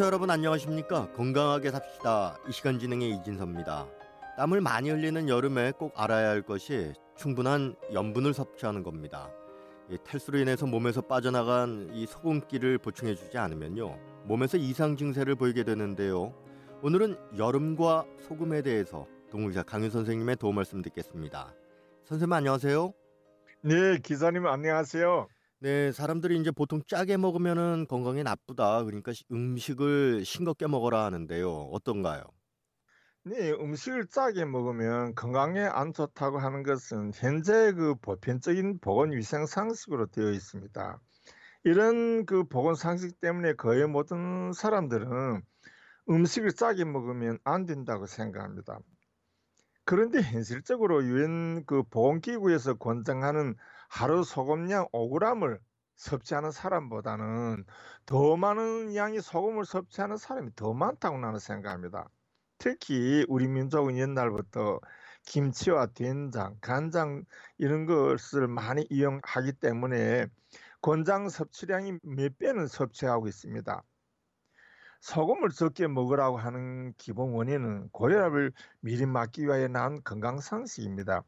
청취자 여러분 안녕하십니까? 건강하게 삽시다. 이 시간 진행의 이진섭입니다. 땀을 많이 흘리는 여름에 꼭 알아야 할 것이 충분한 염분을 섭취하는 겁니다. 탈수로 인해서 몸에서 빠져나간 이 소금기를 보충해주지 않으면요 몸에서 이상 증세를 보이게 되는데요. 오늘은 여름과 소금에 대해서 동물의사 강윤 선생님의 도움 말씀 듣겠습니다. 선생님 안녕하세요. 네, 기사님 안녕하세요. 네, 사람들이 이제 보통 짜게 먹으면은 건강에 나쁘다. 그러니까 음식을 싱겁게 먹어라 하는데요. 어떤가요? 네, 음식을 짜게 먹으면 건강에 안 좋다고 하는 것은 현재 그 보편적인 보건 위생 상식으로 되어 있습니다. 이런 그 보건 상식 때문에 거의 모든 사람들은 음식을 짜게 먹으면 안 된다고 생각합니다. 그런데 현실적으로 유엔 그 보건기구에서 권장하는 하루 소금량 5g을 섭취하는 사람보다는 더 많은 양의 소금을 섭취하는 사람이 더 많다고 나는 생각합니다. 특히 우리 민족은 옛날부터 김치와 된장, 간장 이런 것을 많이 이용하기 때문에 권장 섭취량이 몇 배는 섭취하고 있습니다. 소금을 적게 먹으라고 하는 기본 원인은 고혈압을 미리 막기 위하여 난 건강 상식입니다.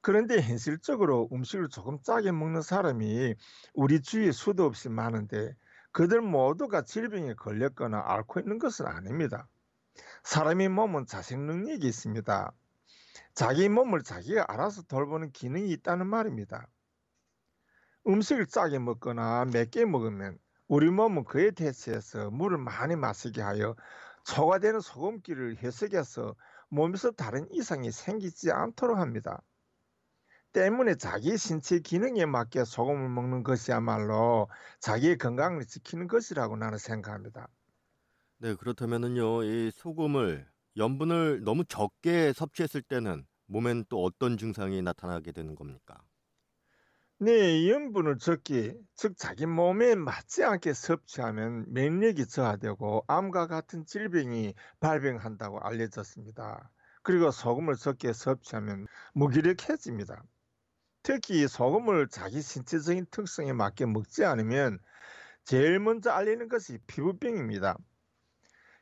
그런데 현실적으로 음식을 조금 짜게 먹는 사람이 우리 주위에 수도 없이 많은데 그들 모두가 질병에 걸렸거나 앓고 있는 것은 아닙니다. 사람의 몸은 자생 능력이 있습니다. 자기 몸을 자기가 알아서 돌보는 기능이 있다는 말입니다. 음식을 짜게 먹거나 맵게 먹으면 우리 몸은 그에 대체해서 물을 많이 마시게 하여 초과되는 소금기를 해석해서 몸에서 다른 이상이 생기지 않도록 합니다. 때문에 자기 신체 기능에 맞게 소금을 먹는 것이야말로 자기의 건강을 지키는 것이라고 나는 생각합니다. 네, 그렇다면은요, 이 소금을 염분을 너무 적게 섭취했을 때는 몸엔 또 어떤 증상이 나타나게 되는 겁니까? 네, 염분을 적게, 즉 자기 몸에 맞지 않게 섭취하면免疫이 저하되고 암과 같은 질병이 발병한다고 알려졌습니다. 그리고 소금을 적게 섭취하면 무기력해집니다. 특히 소금을 자기 신체적인 특성에 맞게 먹지 않으면 제일 먼저 알리는 것이 피부병입니다.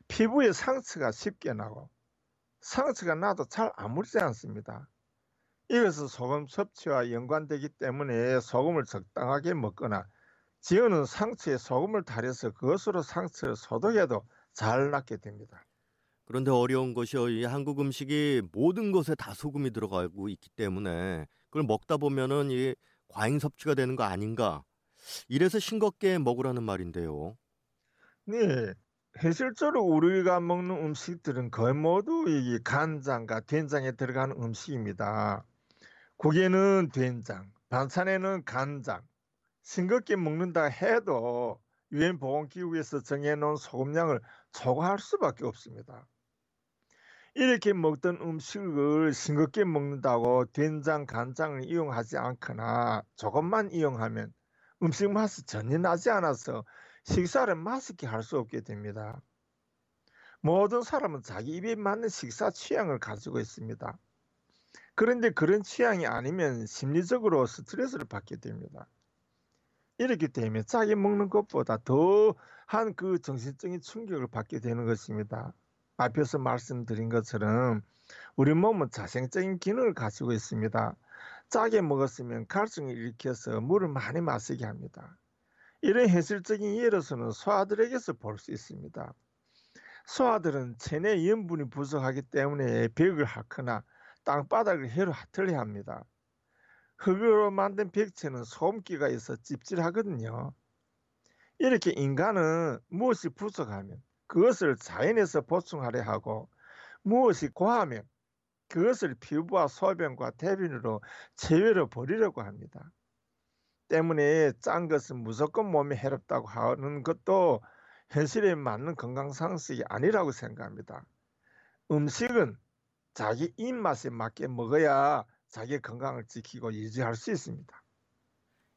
피부에 상처가 쉽게 나고 상처가 나도 잘 아물지 않습니다. 이것은 소금 섭취와 연관되기 때문에 소금을 적당하게 먹거나 지어는 상처에 소금을 달여서 그것으로 상처를 소독해도 잘 낫게 됩니다. 그런데 어려운 것이요. 이 한국 음식이 모든 것에 다 소금이 들어가고 있기 때문에 그걸 먹다 보면은 이 과잉 섭취가 되는 거 아닌가? 이래서 싱겁게 먹으라는 말인데요. 네. 현실적으로 우리가 먹는 음식들은 거의 모두 이 간장과 된장에 들어가는 음식입니다. 국에는 된장, 반찬에는 간장, 싱겁게 먹는다 해도 유엔 보건기구에서 정해놓은 소금량을 초과할 수밖에 없습니다. 이렇게 먹던 음식을 싱겁게 먹는다고 된장, 간장을 이용하지 않거나 조금만 이용하면 음식 맛이 전혀 나지 않아서 식사를 맛있게 할 수 없게 됩니다. 모든 사람은 자기 입에 맞는 식사 취향을 가지고 있습니다. 그런데 그런 취향이 아니면 심리적으로 스트레스를 받게 됩니다. 이렇기 때문에 짜게 먹는 것보다 더 한 그 정신적인 충격을 받게 되는 것입니다. 앞에서 말씀드린 것처럼 우리 몸은 자생적인 기능을 가지고 있습니다. 짜게 먹었으면 갈증을 일으켜서 물을 많이 마시게 합니다. 이런 현실적인 예로서는 소아들에게서 볼 수 있습니다. 소아들은 체내 염분이 부족하기 때문에 벽을 핥거나 땅바닥을 해로 핫틀려 합니다. 흙으로 만든 벽체는 소음기가 있어 찝찝하거든요. 이렇게 인간은 무엇이 부족하면 그것을 자연에서 보충하려 하고 무엇이 고하면 그것을 피부와 소변과 대변으로 제외로 버리려고 합니다. 때문에 짠 것은 무조건 몸에 해롭다고 하는 것도 현실에 맞는 건강 상식이 아니라고 생각합니다. 음식은 자기 입맛에 맞게 먹어야 자기 건강을 지키고 유지할 수 있습니다.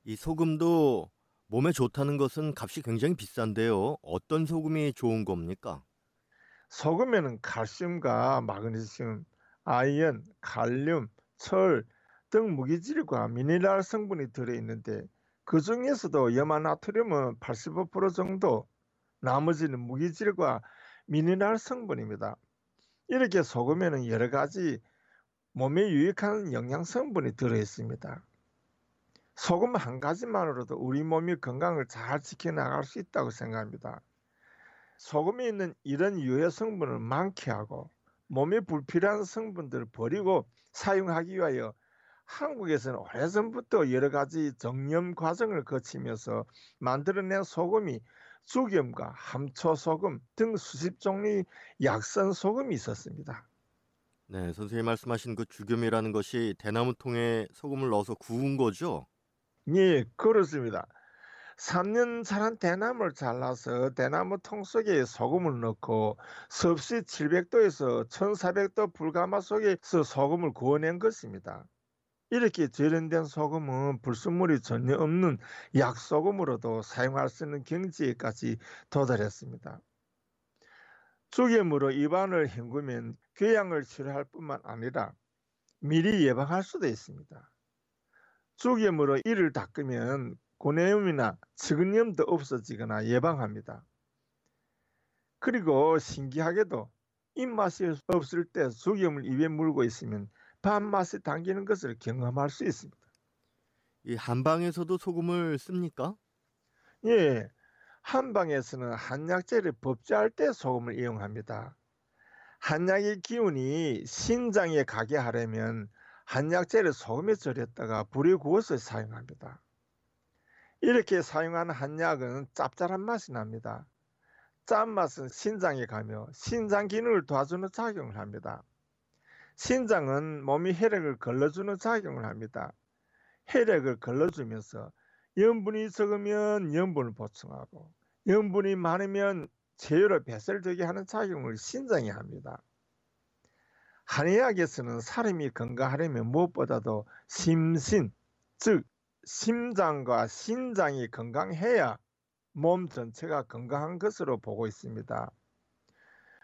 이 소금도 몸에 좋다는 것은 값이 굉장히 비싼데요. 어떤 소금이 좋은 겁니까? 소금에는 칼슘과 마그네슘, 아연, 칼륨, 철 등 무기질과 미네랄 성분이 들어있는데 그 중에서도 염화나트륨은 85% 정도, 나머지는 무기질과 미네랄 성분입니다. 이렇게 소금에는 여러 가지 몸에 유익한 영양 성분이 들어 있습니다. 소금 한 가지만으로도 우리 몸의 건강을 잘 지켜나갈 수 있다고 생각합니다. 소금에 있는 이런 유해 성분을 많게 하고 몸에 불필요한 성분들을 버리고 사용하기 위하여 한국에서는 오래전부터 여러 가지 정염 과정을 거치면서 만들어낸 소금이 죽염과 함초소금 등 수십 종류의 약선 소금이 있었습니다. 네, 선생님 말씀하신 그 죽염이라는 것이 대나무 통에 소금을 넣어서 구운 거죠? 예, 그렇습니다. 3년 자란 대나무를 잘라서 대나무 통 속에 소금을 넣고 섭씨 700도에서 1400도 불가마 속에서 소금을 구워낸 것입니다. 이렇게 재련된 소금은 불순물이 전혀 없는 약소금으로도 사용할 수 있는 경지에까지 도달했습니다. 죽염으로 입안을 헹구면 궤양을 치료할 뿐만 아니라 미리 예방할 수도 있습니다. 죽염으로 이를 닦으면 고뇌염이나 측은염도 없어지거나 예방합니다. 그리고 신기하게도 입맛이 없을 때 죽염을 입에 물고 있으면 밥맛이 당기는 것을 경험할 수 있습니다. 이 한방에서도 소금을 씁니까? 예, 한방에서는 한약재를 법제할 때 소금을 이용합니다. 한약의 기운이 신장에 가게 하려면 한약재를 소금에 절였다가 불에 구워서 사용합니다. 이렇게 사용하는 한약은 짭짤한 맛이 납니다. 짠맛은 신장에 가며 신장 기능을 도와주는 작용을 합니다. 신장은 몸이 혈액을 걸러주는 작용을 합니다. 혈액을 걸러주면서 염분이 적으면 염분을 보충하고 염분이 많으면 제혈을 배설되게 하는 작용을 신장이 합니다. 한의학에서는 사람이 건강하려면 무엇보다도 심신, 즉 심장과 신장이 건강해야 몸 전체가 건강한 것으로 보고 있습니다.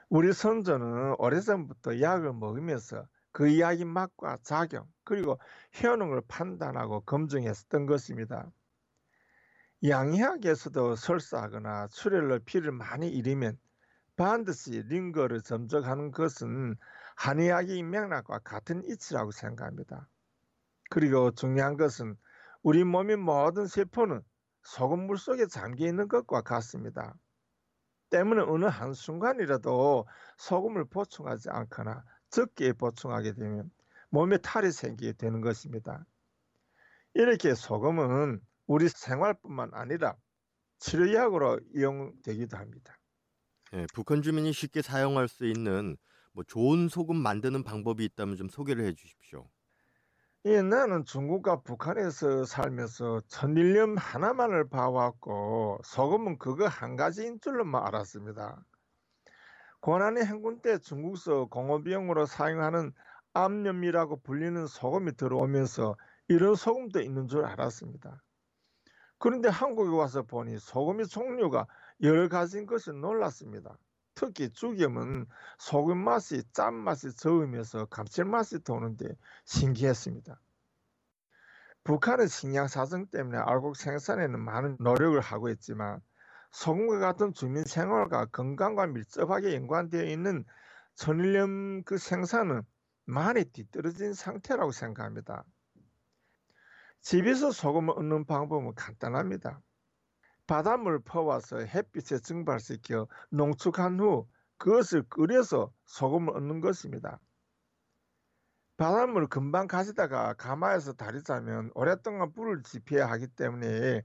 우리 선조는 오래전부터 약을 먹으면서 그 약의 맛과 작용 그리고 효능을 판단하고 검증했었던 것입니다. 양의학에서도 설사하거나 출혈로 피를 많이 잃으면 반드시 링거를 점적하는 것은 한의학의 맥락과 같은 이치라고 생각합니다. 그리고 중요한 것은 우리 몸의 모든 세포는 소금 물 속에 잠겨 있는 것과 같습니다. 때문에 어느 한순간이라도 소금을 보충하지 않거나 적게 보충하게 되면 몸에 탈이 생기게 되는 것입니다. 이렇게 소금은 우리 생활뿐만 아니라 치료약으로 이용되기도 합니다. 네, 북한 주민이 쉽게 사용할 수 있는 뭐 좋은 소금 만드는 방법이 있다면 좀 소개를 해 주십시오. 예, 나는 중국과 북한에서 살면서 천일염 하나만을 봐왔고 소금은 그거 한 가지인 줄로만 알았습니다. 고난의 행군 때 중국서 공업용으로 사용하는 암염이라고 불리는 소금이 들어오면서 이런 소금도 있는 줄 알았습니다. 그런데 한국에 와서 보니 소금의 종류가 여러 가지인 것이 놀랐습니다. 특히 죽염은 소금 맛이 짠맛이 적으면서 감칠맛이 도는데 신기했습니다. 북한은 식량 사정 때문에 알곡 생산에는 많은 노력을 하고 있지만 소금과 같은 주민 생활과 건강과 밀접하게 연관되어 있는 천일염 그 생산은 많이 뒤떨어진 상태라고 생각합니다. 집에서 소금을 얻는 방법은 간단합니다. 바닷물 퍼와서 햇빛에 증발시켜 농축한 후 그것을 끓여서 소금을 얻는 것입니다. 바닷물을 금방 가지다가 가마에서 다리 자면 오랫동안 불을 지펴야 하기 때문에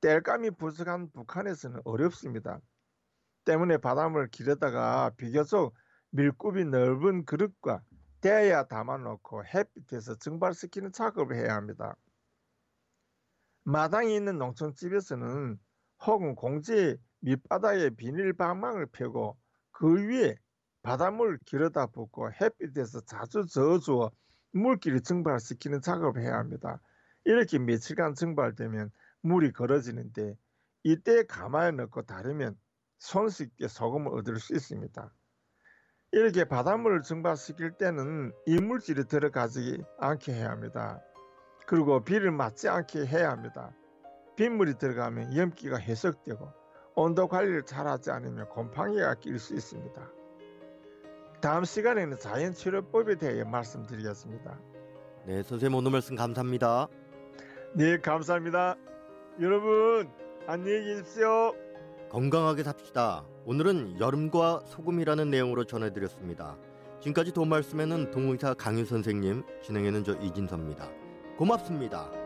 땔감이 부족한 북한에서는 어렵습니다. 때문에 바닷물을 길에다가 비교적 밀굽이 넓은 그릇과 대야 담아놓고 햇빛에서 증발시키는 작업을 해야 합니다. 마당이 있는 농촌집에서는 혹은 공지 밑바닥에 비닐 방망을 펴고 그 위에 바닷물을 길어다 붓고 햇빛에서 자주 저어주어 물기를 증발시키는 작업을 해야 합니다. 이렇게 며칠간 증발되면 물이 걸어지는데 이때 가마에 넣고 다르면 손쉽게 소금을 얻을 수 있습니다. 이렇게 바닷물을 증발시킬 때는 이물질이 들어가지 않게 해야 합니다. 그리고 비를 맞지 않게 해야 합니다. 빗물이 들어가면 염기가 해석되고 온도 관리를 잘하지 않으면 곰팡이가 낄 수 있습니다. 다음 시간에는 자연치료법에 대해 말씀드리겠습니다. 네, 선생님 오늘 말씀 감사합니다. 네, 감사합니다. 여러분, 안녕히 계십시오. 건강하게 삽시다. 오늘은 여름과 소금이라는 내용으로 전해드렸습니다. 지금까지 도움 말씀에는 동의사 강유 선생님, 진행에는 저 이진섭입니다. 고맙습니다.